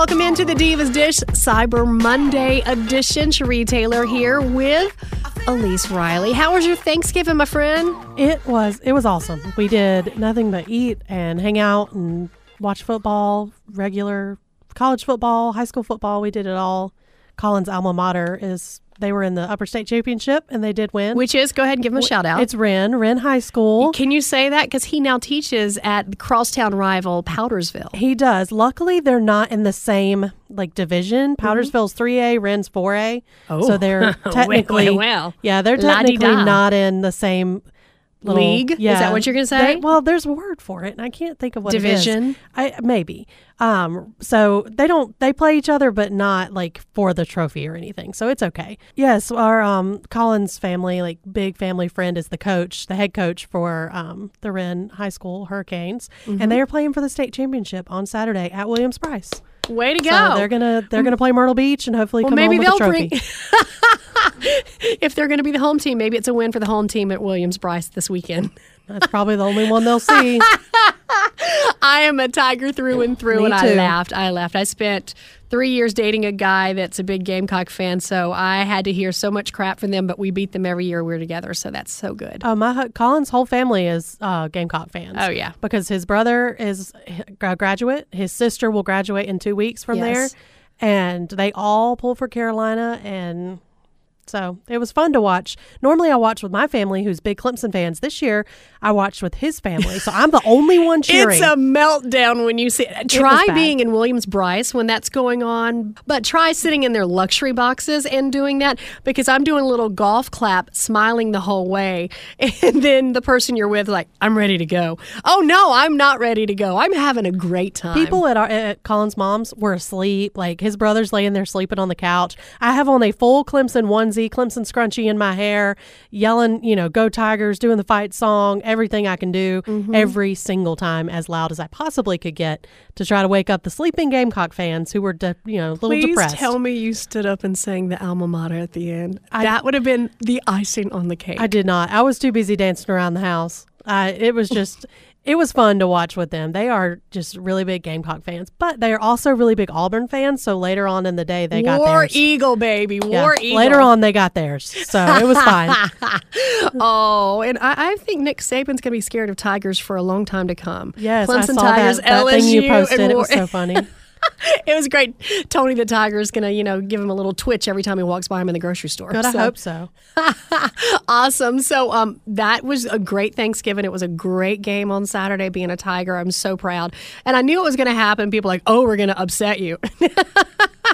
Welcome into the Divas Dish Cyber Monday edition. Cherie Taylor here with Elise Riley. How was your Thanksgiving, my friend? It was it was awesome. We did nothing but eat and hang out and watch football, regular college football, high school football. We did it all. Colin's alma mater is they were in the upper state championship and they did win. Which is, go ahead and give him a shout out. It's Wren, Wren High School. Can you say that? Because he now teaches at the crosstown rival Powdersville. He does. Luckily, they're not in the same like division. Mm-hmm. Powdersville's 3A, Wren's 4A. Oh. So they're technically, well, well. yeah, they're technically not in the same little, League? Is that what you're gonna say? They- well, there's a word for it, and I can't think of what it is. Division? I maybe. Um, so they don't they play each other, but not like for the trophy or anything. So it's okay. Yes, our um Collins family, like big family friend, is the coach, the head coach for um the Wren High School Hurricanes, Mm-hmm. and they are playing for the state championship on Saturday at Williams-Brice. Way to go. So they're gonna they're gonna play Myrtle Beach and hopefully well, come maybe home they'll with a trophy. bring. if they're going to be the home team, maybe it's a win for the home team at Williams-Brice this weekend. That's probably the only one they'll see. I am a tiger through and through, Me and I too. laughed. I laughed. I spent three years dating a guy that's a big Gamecock fan, so I had to hear so much crap from them, but we beat them every year we were together, so that's so good. Oh, my Colin's whole family is uh, Gamecock fans. Oh, yeah. because his brother is a graduate. His sister will graduate in two weeks from Yes. there, and they all pull for Carolina. And so it was fun to watch. Normally, I watch with my family, who's big Clemson fans. This year, I watched with his family, so I'm the only one cheering. It's a meltdown when you see Try bad. being in Williams-Brice when that's going on, but try sitting in their luxury boxes and doing that because I'm doing a little golf clap, smiling the whole way. And then the person you're with, like, I'm ready to go. Oh, no, I'm not ready to go. I'm having a great time. People at, our, at Colin's mom's were asleep. Like his brother's laying there sleeping on the couch. I have on a full Clemson onesie, Clemson scrunchie in my hair, yelling, you know, "Go Tigers!" doing the fight song, everything I can do, Mm-hmm. every single time as loud as I possibly could get to try to wake up the sleeping Gamecock fans who were, de- you know, a little Please depressed. tell me you stood up and sang the alma mater at the end. that would have been the icing on the cake. I did not. I was too busy dancing around the house. Uh, it was just, it was fun to watch with them. They are just really big Gamecock fans, but they are also really big Auburn fans. So later on in the day, they got War theirs. Eagle, baby. Yeah. War Eagle. Later on, they got theirs, so it was fine. Oh, and I, I think Nick Saban's going to be scared of Tigers for a long time to come. Yes, Clemson I saw Tigers, that, that LSU, thing you posted. It War- was so funny. it was great. Tony the Tiger is going to, you know, give him a little twitch every time he walks by him in the grocery store. Good, I hope so. Awesome. So um, that was a great Thanksgiving. It was a great game on Saturday. Being a Tiger, I'm so proud. And I knew it was going to happen. People like, oh, we're going to upset you.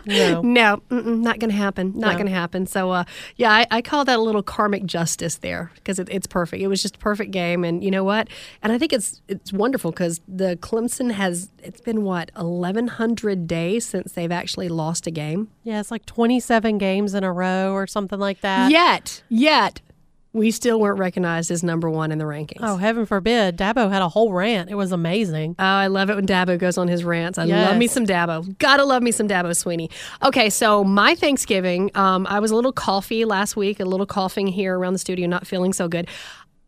No. No, not going to happen. Not No. going to happen. So, uh, yeah, I, I call that a little karmic justice there because it, it's perfect. It was just a perfect game, and you know what? And I think it's it's wonderful because the Clemson has it's been what eleven hundred days since they've actually lost a game. Yeah, it's like 27 games in a row or something like that. yet, yet we still weren't recognized as number one in the rankings. Oh, heaven forbid. Dabo had a whole rant. It was amazing. Oh, I love it when Dabo goes on his rants. I love me some Dabo. Gotta love me some Dabo Swinney. Okay, so my Thanksgiving, um, I was a little coffee last week, a little coughing here around the studio, not feeling so good.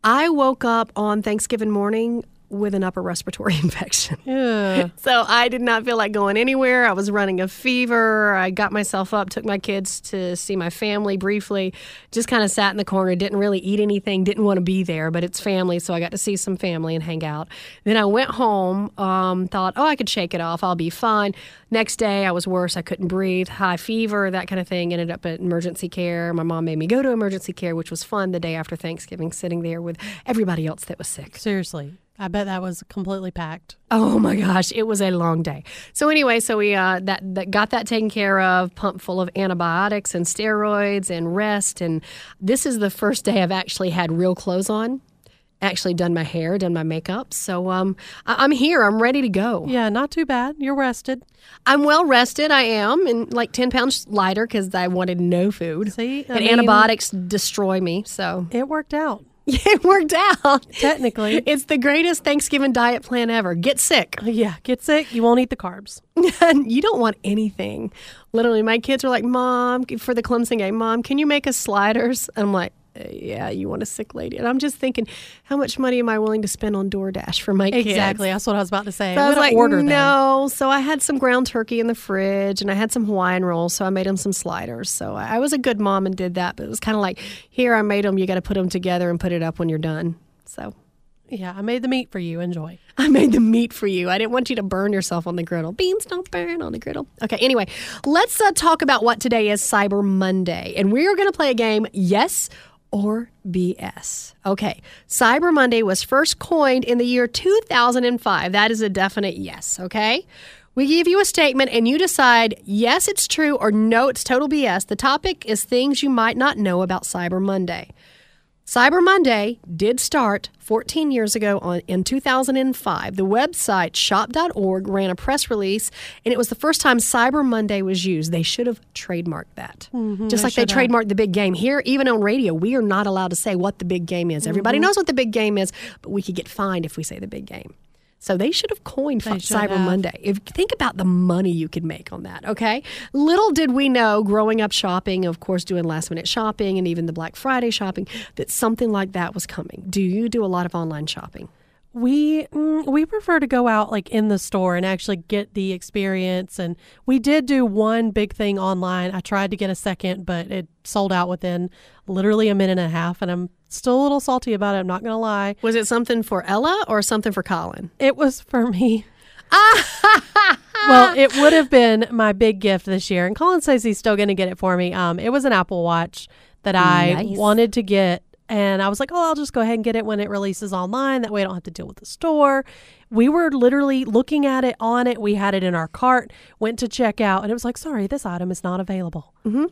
I woke up on Thanksgiving morning with an upper respiratory infection. Yeah. So I did not feel like going anywhere. I was running a fever. I got myself up, took my kids to see my family briefly, just kind of sat in the corner, didn't really eat anything, didn't want to be there, but it's family, so I got to see some family and hang out. Then I went home, um, thought, oh, I could shake it off. I'll be fine. Next day, I was worse. I couldn't breathe, high fever, that kind of thing. Ended up at emergency care. My mom made me go to emergency care, which was fun the day after Thanksgiving, sitting there with everybody else that was sick. Seriously. I bet that was completely packed. Oh my gosh, it was a long day. So anyway, so we uh, that that got that taken care of, pumped full of antibiotics and steroids and rest. And this is the first day I've actually had real clothes on, actually done my hair, done my makeup. So um, I- I'm here. I'm ready to go. Yeah, not too bad. You're rested. I'm well rested. I am, and like ten pounds lighter because I wanted no food. See, I and mean- antibiotics destroy me. So It worked out. it worked out. Technically. It's the greatest Thanksgiving diet plan ever. Get sick. Yeah, get sick. You won't eat the carbs. you don't want anything. Literally, my kids were like, "Mom, for the Clemson game, Mom, can you make us sliders?" And I'm like, "Uh, "Yeah, you want a sick lady." And I'm just thinking, how much money am I willing to spend on DoorDash for my kids? Exactly. That's what I was about to say. So I was like, order them. no. So I had some ground turkey in the fridge, and I had some Hawaiian rolls. So I made them some sliders. So I I was a good mom and did that. But it was kind of like, here I made them. You got to put them together and put it up when you're done. So Yeah, I made the meat for you. Enjoy. I made the meat for you. I didn't want you to burn yourself on the griddle. Beans don't burn on the griddle. Okay, anyway, let's uh, talk about what today is Cyber Monday. And we are going to play a game, Yes or BS. Okay, Cyber Monday was first coined in the year 2005. That is a definite yes, okay? We give you a statement and you decide yes, it's true or no, it's total BS. The topic is things you might not know about Cyber Monday. Cyber Monday did start 14 years ago on, in 2005. The website shop.org ran a press release, and it was the first time Cyber Monday was used. They should have trademarked that. Mm-hmm, Just like they trademarked the big game. Here, even on radio, we are not allowed to say what the big game is. Everybody mm-hmm. knows what the big game is, but we could get fined if we say the big game. So they should have coined Cyber have. Monday. If think about the money you could make on that, okay? Little did we know growing up shopping, of course doing last minute shopping and even the Black Friday shopping that something like that was coming. Do you do a lot of online shopping? We mm, we prefer to go out like in the store and actually get the experience. And we did do one big thing online. I tried to get a second, but it sold out within literally a minute and a half. And I'm still a little salty about it. I'm not gonna lie. Was it something for Ella or something for Colin? It was for me. well, it would have been my big gift this year, and Colin says he's still going to get it for me. Um, it was an Apple Watch that I Nice. wanted to get, and I was like, "Oh, I'll just go ahead and get it when it releases online. That way, I don't have to deal with the store." We were literally looking at it on it. We had it in our cart. Went to check out, and it was like, "Sorry, this item is not available." Mm-hmm.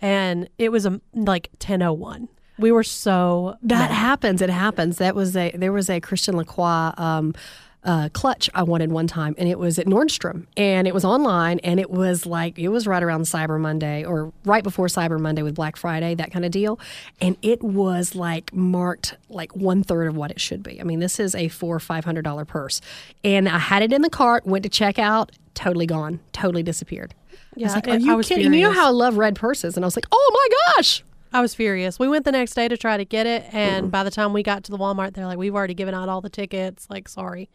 And it was a like ten oh one. We were so That happens. It happens. That was a there was a Christian Lacroix um, uh, clutch I wanted one time, and it was at Nordstrom, and it was online, and it was like it was right around Cyber Monday or right before Cyber Monday with Black Friday, that kind of deal, and it was like marked like one third of what it should be. I mean, this is a four or five hundred dollar purse, and I had it in the cart, went to check out, totally gone, totally disappeared. I Yeah, was like, "Are you I was kidding?" And you know how I love red purses, and I was like, "Oh my gosh!" I was furious. We went the next day to try to get it, and by the time we got to the Walmart, they're like, "We've already given out all the tickets." Like, sorry.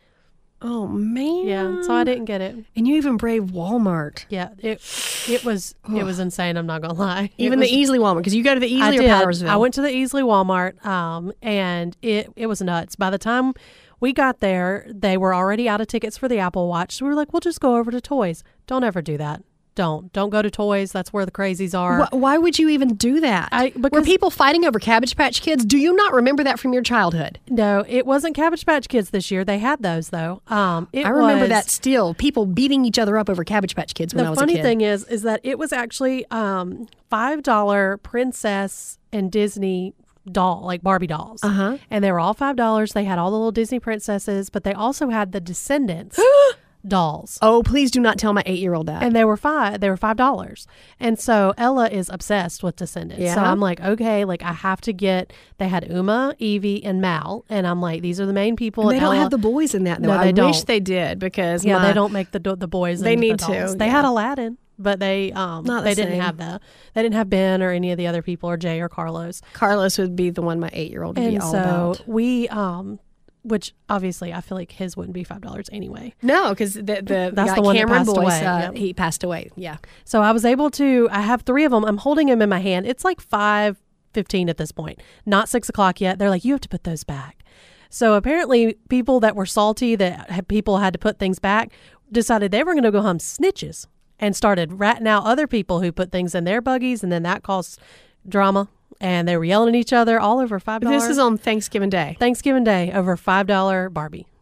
Oh man. Yeah, so I didn't get it. And you even brave Walmart. Yeah, it it was it was insane. I'm not gonna lie. It Even was- the Easley Walmart, because you go to the I Easley or did. Powdersville. I went to the Easley Walmart, um, and it it was nuts. By the time we got there, they were already out of tickets for the Apple Watch. So we were like, "We'll just go over to Toys." Don't ever do that. Don't don't go to Toys. That's where the crazies are. Wh- Why would you even do that? I- Were people fighting over Cabbage Patch Kids? Do you not remember that from your childhood? No, it wasn't Cabbage Patch Kids this year. They had those though. Um, I remember was- that still. People beating each other up over Cabbage Patch Kids when I was a kid. The funny thing is is that it was actually um five dollar princess and disney doll like barbie dolls Uh-huh. and they were all five dollars they had all the little disney princesses but they also had the descendants dolls oh, please do not tell my eight-year-old that. and they were five they were five dollars and so ella is obsessed with descendants Yeah. so i'm like okay like i have to get they had uma evie and mal and i'm like these are the main people And they don't Ella- have the boys in that though. No, I they wish don't. they did because yeah my- they don't make the the boys They into the need to, dolls. they yeah. had aladdin but they um Not the they didn't have the they didn't have ben or any of the other people or jay or carlos Carlos would be the one my eight-year-old would be and all so about. we um which obviously I feel like his wouldn't be five dollars anyway. No, because the, the That's the one that passed Boyce, away, uh, yep. he passed away. Yeah. So I was able to. I have three of them. I'm holding them in my hand. It's like five fifteen at this point. Not six o'clock yet. They're like, you have to put those back. So apparently, people that were salty that had, people had to put things back decided they were going to go home snitches and started ratting out other people who put things in their buggies, and then that caused drama. And they were yelling at each other all over five dollars. This is on Thanksgiving Day. Thanksgiving Day over five dollar Barbie.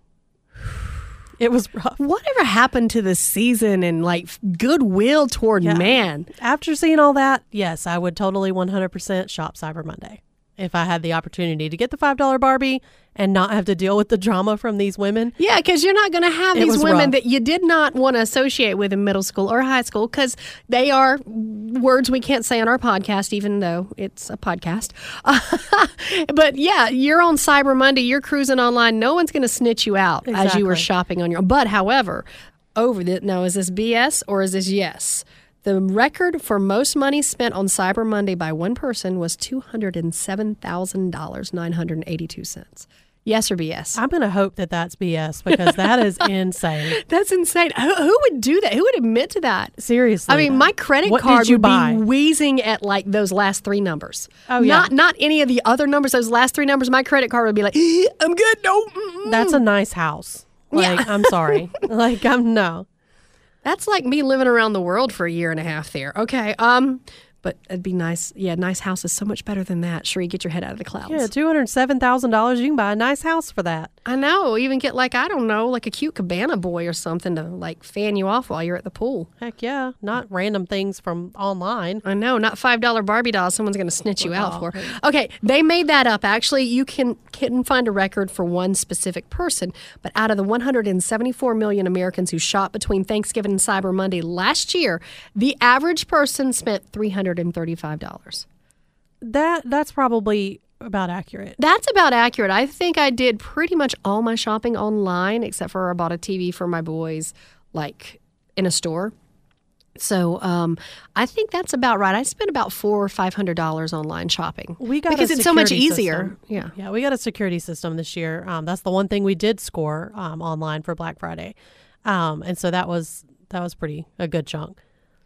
It was rough. Whatever happened to the season and like goodwill toward Yeah. man? After seeing all that, yes, I would totally 100% shop Cyber Monday if I had the opportunity to get the $5 Barbie and not have to deal with the drama from these women. Yeah, because you're not going to have these women rough. that you did not want to associate with in middle school or high school because they are words we can't say on our podcast, even though it's a podcast. but yeah, you're on Cyber Monday, you're cruising online. No one's going to snitch you out as you were shopping on your own. But however, over the now, is this BS or is this yes? The record for most money spent on Cyber Monday by one person was two hundred and seven thousand dollars nine hundred eighty-two cents. Yes or BS? I'm going to hope that that's BS because that is insane. That's insane. Who, who would do that? Who would admit to that? Seriously. I mean, my credit What card would buy? be wheezing at like those last three numbers. Oh, yeah. Not not any of the other numbers. Those last three numbers. My credit card would be like, eh, I'm good. No, mm-mm." That's a nice house. Like, I'm sorry. like, I'm no. That's like me living around the world for a year and a half there. Okay. Um, but it'd be nice. Yeah, nice house is so much better than that. You get your head out of the clouds. Yeah, $207,000. You can buy a nice house for that. I know. Even get like I don't know, like a cute cabana boy or something to like fan you off while you're at the pool. Heck yeah. Not mm-hmm. random things from online. I know, not five dollar Barbie dolls. Someone's going to snitch you out oh, for. Okay, they made that up. Actually, you can can find a record for one specific person, but out of the 174 million Americans who shop between Thanksgiving and Cyber Monday last year, the average person spent 335 dollars. That That's probably about accurate. That's about accurate. I think I did pretty much all my shopping online, except for I bought a TV for my boys, like in a store. So um, I think that's about right. I spent about four or five hundred dollars online shopping. We got a because it's so much easier. system. Yeah. Yeah, we got a security system this year. Um, that's the one thing we did score um, online for Black Friday, um, and so that was that was pretty a good chunk.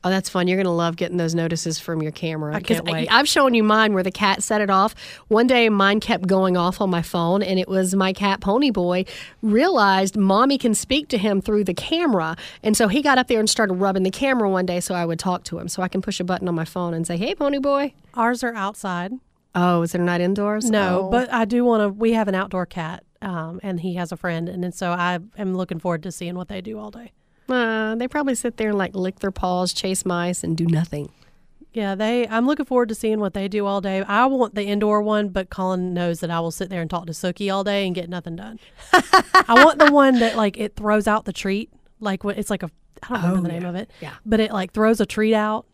Oh, that's fun. You're going to love getting those notices from your camera. I can't wait. I've shown you mine where the cat set it off. One day, mine kept going off on my phone, and it was my cat, Pony Boy, realized mommy can speak to him through the camera. And so he got up there and started rubbing the camera one day so I would talk to him. So I can push a button on my phone and say, Hey, Pony Boy. Ours are outside. Oh, is it not indoors? No, Oh. but I do want to. We have an outdoor cat, um, and he has a friend, and, then so I am looking forward to seeing what they do all day. Uh, they probably sit there and like lick their paws, chase mice, and do nothing. Yeah, they. I'm looking forward to seeing what they do all day. I want the indoor one, but Colin knows that I will sit there and talk to Sookie all day and get nothing done. I want the one that like it throws out the treat, like it's like a I don't remember the name of it. Yeah. but it like throws a treat out.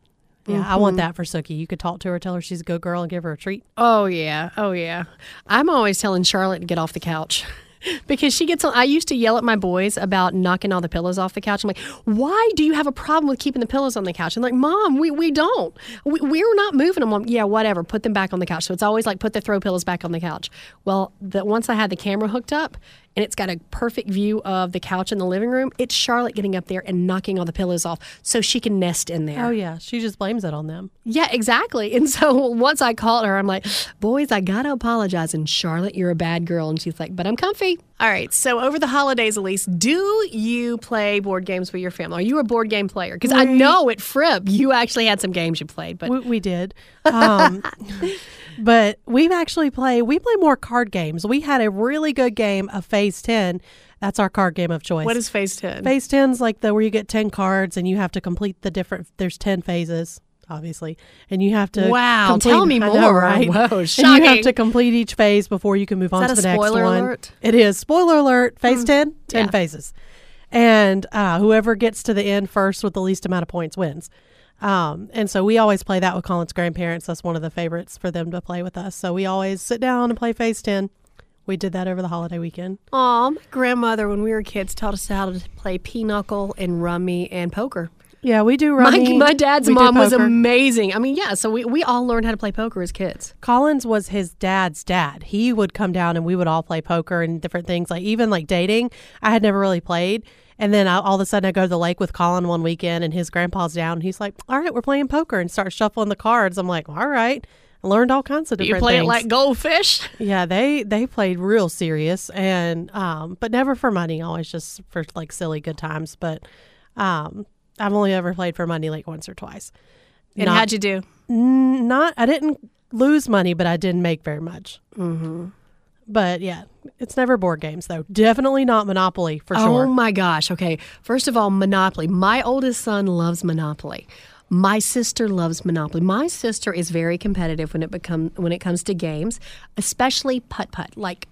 Yeah, I want that for Sookie. You could talk to her, tell her she's a good girl, and give her a treat. Oh yeah, oh yeah. I'm always telling Charlotte to get off the couch. Because she gets on. I used to yell at my boys about knocking all the pillows off the couch. I'm like, why do you have a problem with keeping the pillows on the couch? I'm like, Mom, we, we don't. We, we're not moving them. I'm, like, yeah, whatever. Put them back on the couch. So it's always like, put the throw pillows back on the couch. Well, the, once I had the camera hooked up and it's got a perfect view of the couch in the living room, it's Charlotte getting up there and knocking all the pillows off so she can nest in there. Oh yeah, she just blames it on them. Yeah, exactly. And so once I called her, I'm like, boys, I got to apologize. And Charlotte, you're a bad girl. And she's like, but I'm comfy. All right. So over the holidays, Elise, do you play board games with your family? Are you a board game player? Because I know at Frib, you actually had some games you played. But We, we did. Um, but we've actually played, we play more card games. We had a really good game of Phase 10. That's our card game of choice. what is Phase 10? Phase 10's like the where you get 10 cards and you have to complete the different, there's 10 phases, obviously. And you have to. Wow, complete- tell me I know, more. right? Whoa, And you have to complete each phase before you can move on to the next one. alert? It is. Spoiler alert. Phase 10, 10 yeah. phases. And uh, whoever gets to the end first with the least amount of points wins. Um, and so we always play that with Colin's grandparents. That's one of the favorites for them to play with us. So we always sit down and play Phase 10. We did that over the holiday weekend. Aw, my grandmother, when we were kids, taught us how to play pinochle and rummy and poker. Yeah, we do rummy. my dad's we mom was amazing. I mean, yeah, so we, we all learned how to play poker as kids. Collins was his dad's dad. He would come down and we would all play poker and different things. Like even like dating, I had never really played. And then I, all of a sudden, I go to the lake with Colin one weekend, and his grandpa's down. And he's like, "All right, we're playing poker," and start shuffling the cards. I'm like, "All right." I learned all kinds of different You play things. it like goldfish? yeah, they they played real serious, and um, but never for money. Always just for like silly good times. But um, I've only ever played for money like once or twice. And Not- how'd you do? Mm, not I didn't lose money, but I didn't make very much. Mm-hmm. But yeah, it's never board games though. Definitely not Monopoly for oh sure. Oh my gosh. Okay. First of all, Monopoly. My oldest son loves Monopoly. My sister loves Monopoly. My sister is very competitive when it become when it comes to games, especially putt putt, like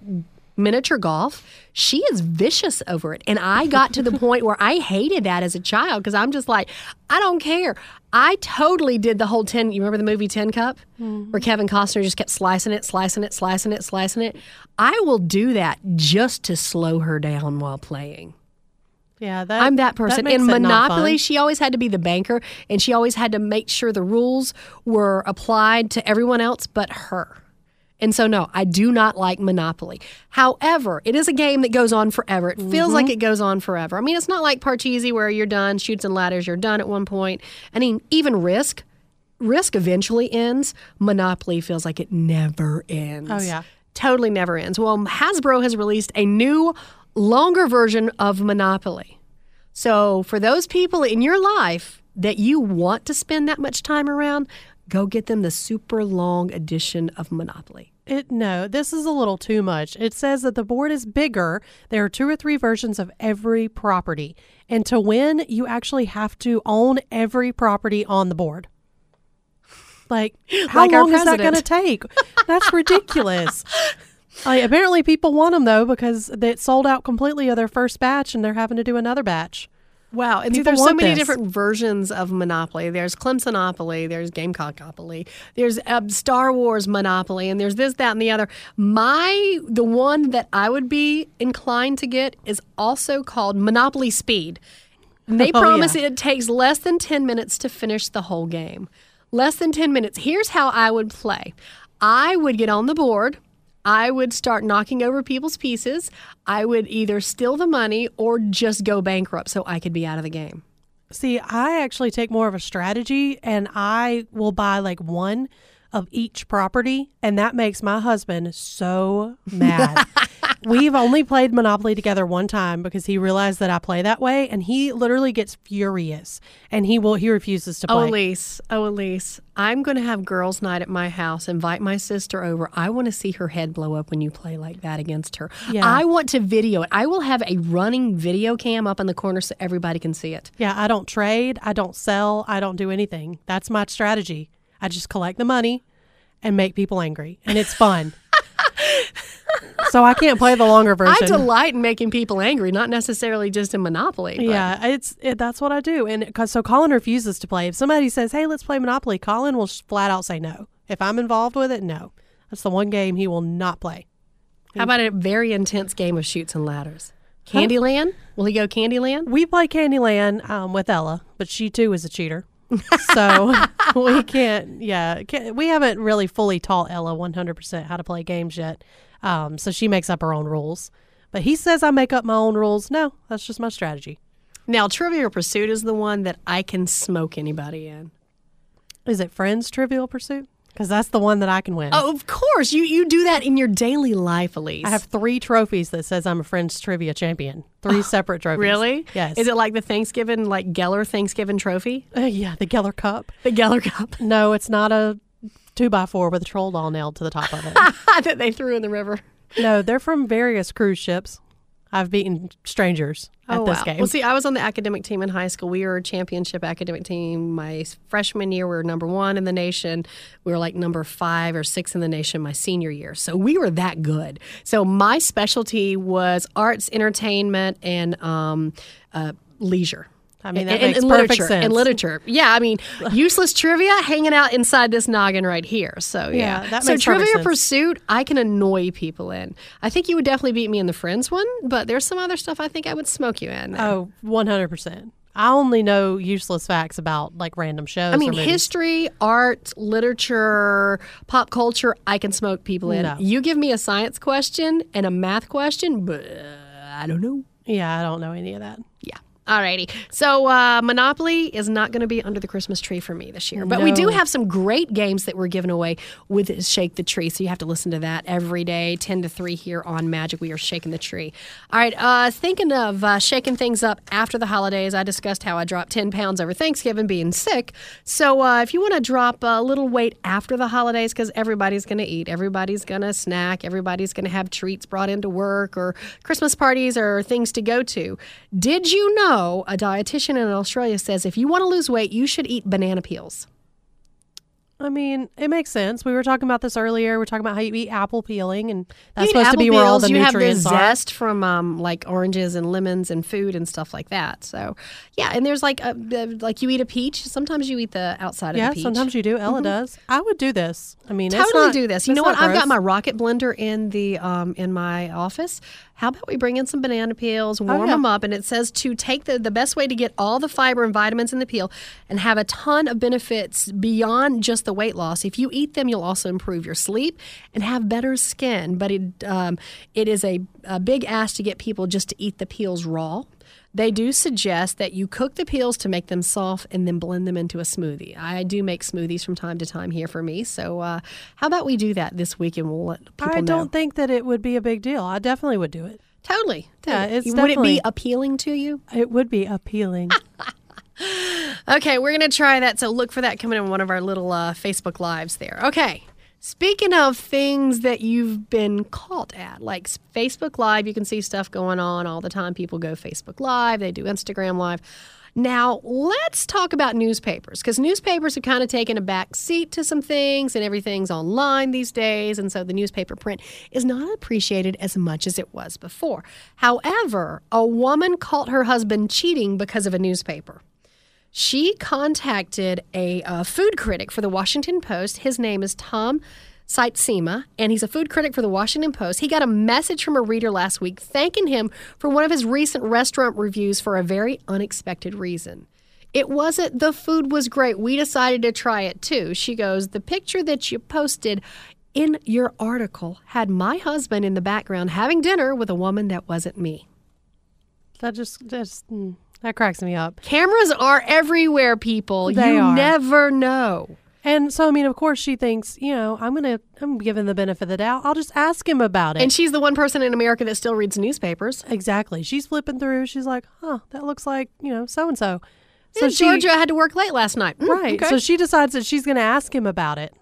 miniature golf. She is vicious over it. And I got to the point where I hated that as a child because I'm just like, I don't care. I totally did the whole 10. You remember the movie Tin Cup? Mm-hmm. Where Kevin Costner just kept slicing it, slicing it, slicing it, slicing it. I will do that just to slow her down while playing. Yeah, that I'm that person. makes In Monopoly, she always had to be the banker and she always had to make sure the rules were applied to everyone else but her. And so, no, I do not like Monopoly. However, it is a game that goes on forever. It feels like mm-hmm. it goes on forever. I mean, it's not like Parcheesi where you're done, Chutes and Ladders, you're done at one point. I mean, even Risk, Risk eventually ends. Monopoly feels like it never ends. Oh, yeah. Totally never ends. Well, Hasbro has released a new, longer version of Monopoly. So, for those people in your life that you want to spend that much time around, go get them the super long edition of Monopoly. It no, this is a little too much. It says that the board is bigger. There are two or three versions of every property. And to win, you actually have to own every property on the board. Like, how Like long is that going to take? That's ridiculous. Like, apparently, people want them though because it sold out completely of their first batch, and they're having to do another batch. Wow. And see, People there's so many this. different versions of Monopoly. There's Clemsonopoly, there's Gamecockopoly, there's uh, Star Wars Monopoly, and there's this, that, and the other. My, the one that I would be inclined to get is also called Monopoly Speed. And They Oh, promise yeah. it takes less than 10 minutes to finish the whole game. Less than 10 minutes. Here's how I would play I would get on the board. I would start knocking over people's pieces. I would either steal the money or just go bankrupt so I could be out of the game. See, I actually take more of a strategy and I will buy like one of each property, and that makes my husband so mad. We've only played Monopoly together one time because he realized that I play that way, and he literally gets furious and he will he refuses to play. Oh. Elise, oh, Elise, I'm going to have girls' night at my house. Invite my sister over. I want to see her head blow up when you play like that against her. Yeah. I want to video it. I will have a running video cam up in the corner so everybody can see it. Yeah, I don't trade, I don't sell, I don't do anything. That's my strategy. I just collect the money and make people angry, and it's fun. so I can't play the longer version. I delight in making people angry, not necessarily just in Monopoly. but- Yeah, it's it, that's what I do, and cause, so Colin refuses to play. If somebody says, "Hey, let's play Monopoly," Colin will flat out say no. If I'm involved with it, no. That's the one game he will not play. How about a very intense game of Chutes and Ladders? Candyland? Will he go Candyland? We play Candyland um, with Ella, but she too is a cheater, so we can't. Yeah, can't, we haven't really fully taught Ella 100 percent how to play games yet. Um, so she makes up her own rules. But he says I make up my own rules. No, that's just my strategy. Now, Trivial Pursuit is the one that I can smoke anybody in. Is it Friends Trivial Pursuit? Because that's the one that I can win. Oh, of course. You you do that in your daily life, Elise. I have three trophies that says I'm a Friends trivia champion. Three separate trophies. Really? Yes. Is it like the Thanksgiving, like Geller Thanksgiving trophy? Uh, yeah, the Geller Cup. The Geller Cup No, it's not a two by four with a troll doll nailed to the top of it. that they threw in the river. no, they're from various cruise ships. I've beaten strangers at oh, this wow. game. Well, see, I was on the academic team in high school. We were a championship academic team. My freshman year, we were number one in the nation. We were like number five or six in the nation my senior year. So we were that good. So my specialty was arts, entertainment, and um, uh, leisure. I mean, that and, makes and perfect literature, sense. And literature. Yeah, I mean, useless trivia hanging out inside this noggin right here. So, yeah. Yeah, that so, Trivia. Pursuit, I can annoy people in. I think you would definitely beat me in the Friends one, but there's some other stuff I think I would smoke you in. there. oh, 100%. I only know useless facts about like random shows. I mean, or history, art, literature, pop culture, I can smoke people in. No. You give me a science question and a math question, but I don't know. Yeah, I don't know any of that. Yeah. Alrighty. So uh, Monopoly is not going to be under the Christmas tree for me this year, but we do No. have some great games that we're giving away with Shake the Tree. So you have to listen to that every day, ten to three here on Magic. We are shaking the tree. All right. Uh, thinking of uh, shaking things up after the holidays, I discussed how I dropped ten pounds over Thanksgiving being sick. So uh, if you want to drop a little weight after the holidays, because everybody's going to eat, everybody's going to snack, everybody's going to have treats brought into work or Christmas parties or things to go to. Did you know a dietitian in Australia says if you want to lose weight, you should eat banana peels? I mean, it makes sense. We were talking about this earlier. We're talking about how you eat apple peeling, and that's supposed to be where all the you nutrients have the are. from um, like oranges and lemons and food and stuff like that. So yeah, and there's like a, like you eat a peach. Sometimes you eat the outside of Yeah, the peach. sometimes you do. Ella does. I would do this. I mean, it's totally not- do this. You know what? not I've got my rocket blender in the um, in my office. How about we bring in some banana peels, warm yeah. them up, and it says to take the the best way to get all the fiber and vitamins in the peel and have a ton of benefits beyond just the weight loss. If you eat them, you'll also improve your sleep and have better skin. But it um, it is a, a big ask to get people just to eat the peels raw. They do suggest that you cook the peels to make them soft and then blend them into a smoothie. I do make smoothies from time to time here for me. So, uh, how about we do that this week and we'll let people I know? I don't think that it would be a big deal. I definitely would do it. Totally. Yeah, totally. it's Would it be appealing to you? It would be appealing. Okay, we're going to try that. So, look for that coming in one of our little uh, Facebook Lives there. Okay. Speaking of things that you've been caught at, like Facebook Live, you can see stuff going on all the time. People go Facebook Live, they do Instagram Live. Now, let's talk about newspapers because newspapers have kind of taken a back seat to some things and everything's online these days. And so the newspaper print is not appreciated as much as it was before. However, a woman caught her husband cheating because of a newspaper. She contacted a uh, food critic for the Washington Post. His name is Tom Sietsema, and he's a food critic for the Washington Post. He got a message from a reader last week thanking him for one of his recent restaurant reviews for a very unexpected reason. It wasn't the food was great. We decided to try it too. She goes, The picture that you posted in your article had my husband in the background having dinner with a woman that wasn't me. that just just mm, that cracks me up. Cameras are everywhere, people. They you are. never know. And so I mean, of course, she thinks, you know, I'm gonna I'm giving the benefit of the doubt. I'll just ask him about it. And she's the one person in America that still reads newspapers. exactly. She's flipping through. She's like, huh, that looks like you know so and so. So she- Georgia had to work late last night. Mm, Right. okay. So she decides that she's going to ask him about it.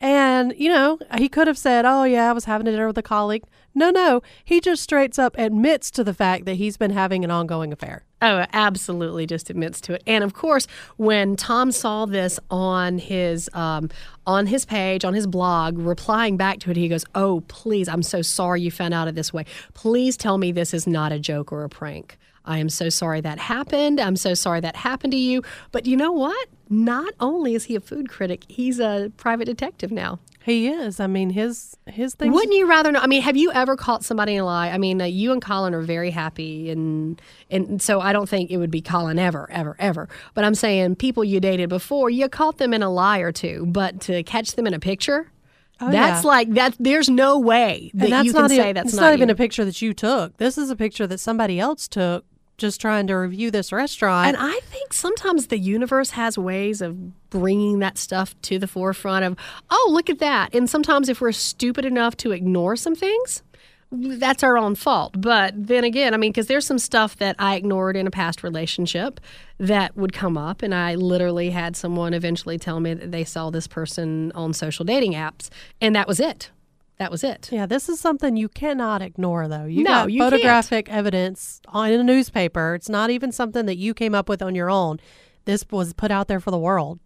And, you know, he could have said, Oh, yeah, I was having a dinner with a colleague. No, no. He just straight up admits to the fact that he's been having an ongoing affair. Oh, absolutely, just admits to it. And of course, when Tom saw this on his um, on his page, on his blog, replying back to it, he goes, "Oh, please, I'm so sorry you found out of this way. Please tell me this is not a joke or a prank. I am so sorry that happened. I'm so sorry that happened to you. But you know what? Not only is he a food critic, he's a private detective now. He is. I mean, his his things. Wouldn't you rather know? I mean, have you ever caught somebody in a lie? I mean, uh, you and Colin are very happy, and and so I don't think it would be Colin ever, ever, ever. But I'm saying people you dated before, you caught them in a lie or two, but to catch them in a picture, that's yeah. like that. There's no way that that's you can not, say that's not, not, even you. a picture that you took. This is a picture that somebody else took just trying to review this restaurant. And I think sometimes the universe has ways of bringing that stuff to the forefront of, oh, look at that. And sometimes if we're stupid enough to ignore some things, that's our own fault. But then again, I mean, because there's some stuff that I ignored in a past relationship that would come up. And I literally had someone eventually tell me that they saw this person on social dating apps. And that was it. That was it. Yeah, this is something you cannot ignore, though. You No, got you can't. photographic evidence on in a newspaper. It's not even something that you came up with on your own. This was put out there for the world,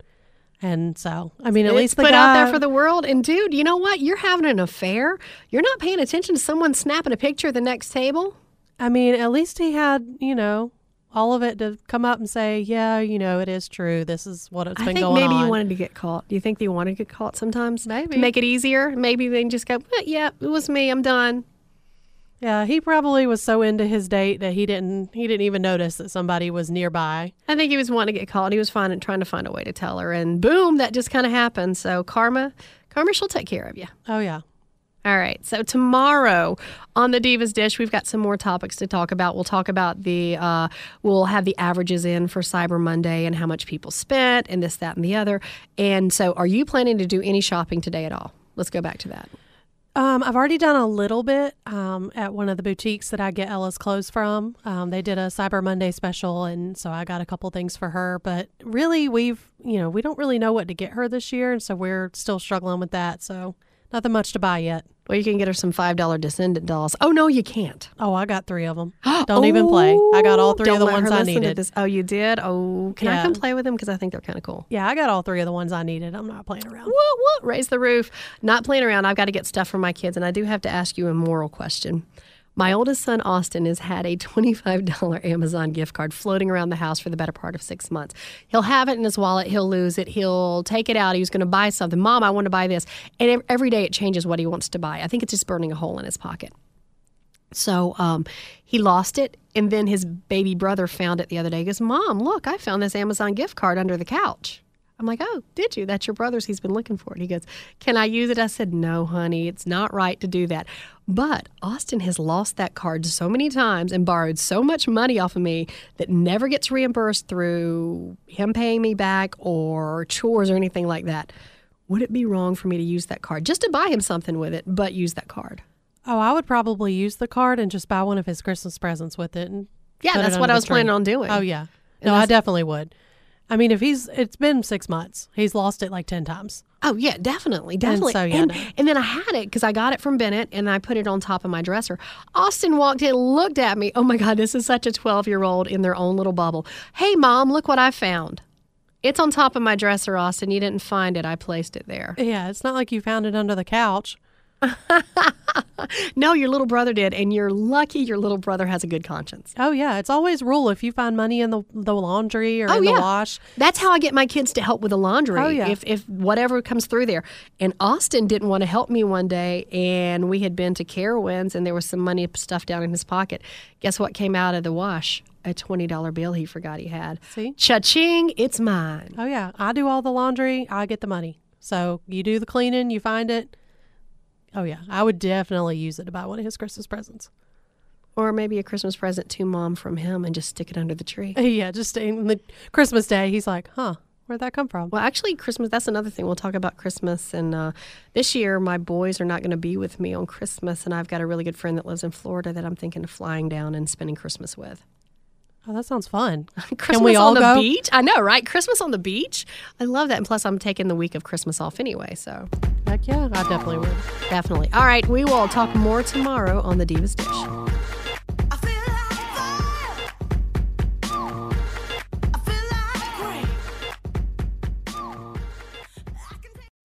and so I mean, at it's least the put guy, out there for the world. And dude, you know what? You're having an affair. You're not paying attention to someone snapping a picture of the next table. I mean, at least he had you know all of it to come up and say, yeah, you know, it is true. This is what it's I been going maybe on. Maybe you wanted to get caught. Do you think they want to get caught sometimes? Maybe. To make it easier. Maybe they just go, "Eh, yeah, it was me. I'm done. Yeah, he probably was so into his date that he didn't he didn't even notice that somebody was nearby. I think he was wanting to get caught. He was finding, trying to find a way to tell her, and boom, that just kind of happened. So karma, karma, she'll take care of you. Oh yeah. All right. So tomorrow on the Divas Dish, we've got some more topics to talk about. We'll talk about the, uh, we'll have the averages in for Cyber Monday and how much people spent and this, that, and the other. And so, are you planning to do any shopping today at all? Let's go back to that. Um, I've already done a little bit um, at one of the boutiques that I get Ella's clothes from. Um, they did a Cyber Monday special, and so I got a couple things for her. But really, we've you know we don't really know what to get her this year, and so we're still struggling with that. So nothing much to buy yet. Well, you can get her some $5 Descendant dolls. Oh, no, you can't. Oh, I got three of them. Oh, don't even play. I got all 3 of the ones I needed. Oh, you did? Oh, can I come play with them? Because I think they're kind of cool. Yeah, I got all three of the ones I needed. I'm not playing around. What, what? Raise the roof. Not playing around. I've got to get stuff for my kids. And I do have to ask you a moral question. My oldest son, Austin, has had a $25 Amazon gift card floating around the house for the better part of six months. He'll have it in his wallet. He'll lose it. He'll take it out. He was going to buy something. Mom, I want to buy this. And every day it changes what he wants to buy. I think it's just burning a hole in his pocket. So um, he lost it, and then his baby brother found it the other day. He goes, Mom, look, I found this Amazon gift card under the couch. I'm like, Oh, did you? That's your brother's. He's been looking for it. He goes, Can I use it? I said, No, honey, it's not right to do that. But Austin has lost that card so many times and borrowed so much money off of me that never gets reimbursed through him paying me back or chores or anything like that. Would it be wrong for me to use that card just to buy him something with it, but use that card? Oh, I would probably use the card and just buy one of his Christmas presents with it. And Yeah, that's what I was planning on doing. Oh yeah. And No, I definitely would. I mean, if he's it's been six months, he's lost it like ten times. Oh yeah, definitely, definitely. so, yeah, and, no. and then I had it because I got it from Bennett, and I put it on top of my dresser. Austin walked in, looked at me. Oh my God, this is such a twelve-year-old in their own little bubble. Hey, mom, look what I found. It's on top of my dresser, Austin. You didn't find it. I placed it there. Yeah, it's not like you found it under the couch. No, your little brother did, and you're lucky your little brother has a good conscience. Oh yeah, it's always rule if you find money in the the laundry or Oh, in yeah. the wash. That's how I get my kids to help with the laundry. Oh, yeah. If if whatever comes through there. And Austin didn't want to help me one day, and we had been to Carowinds, and there was some money stuffed down in his pocket. Guess what came out of the wash? A twenty dollar bill he forgot he had. See? Cha-ching! It's mine. Oh yeah, I do all the laundry, I get the money. So you do the cleaning, you find it. Oh yeah, I would definitely use it to buy one of his Christmas presents. Or maybe a Christmas present to mom from him, and just stick it under the tree. Yeah, just stay in the Christmas day, he's like, "Huh, where'd that come from?" Well, actually, Christmas, that's another thing. We'll talk about Christmas. And uh, this year, my boys are not going to be with me on Christmas. And I've got a really good friend that lives in Florida that I'm thinking of flying down and spending Christmas with. Oh, that sounds fun. Christmas we all on the go? beach? I know, right? Christmas on the beach? I love that. And plus, I'm taking the week of Christmas off anyway. So Heck yeah, I definitely would. definitely. All right. We will talk more tomorrow on the Divas Dish.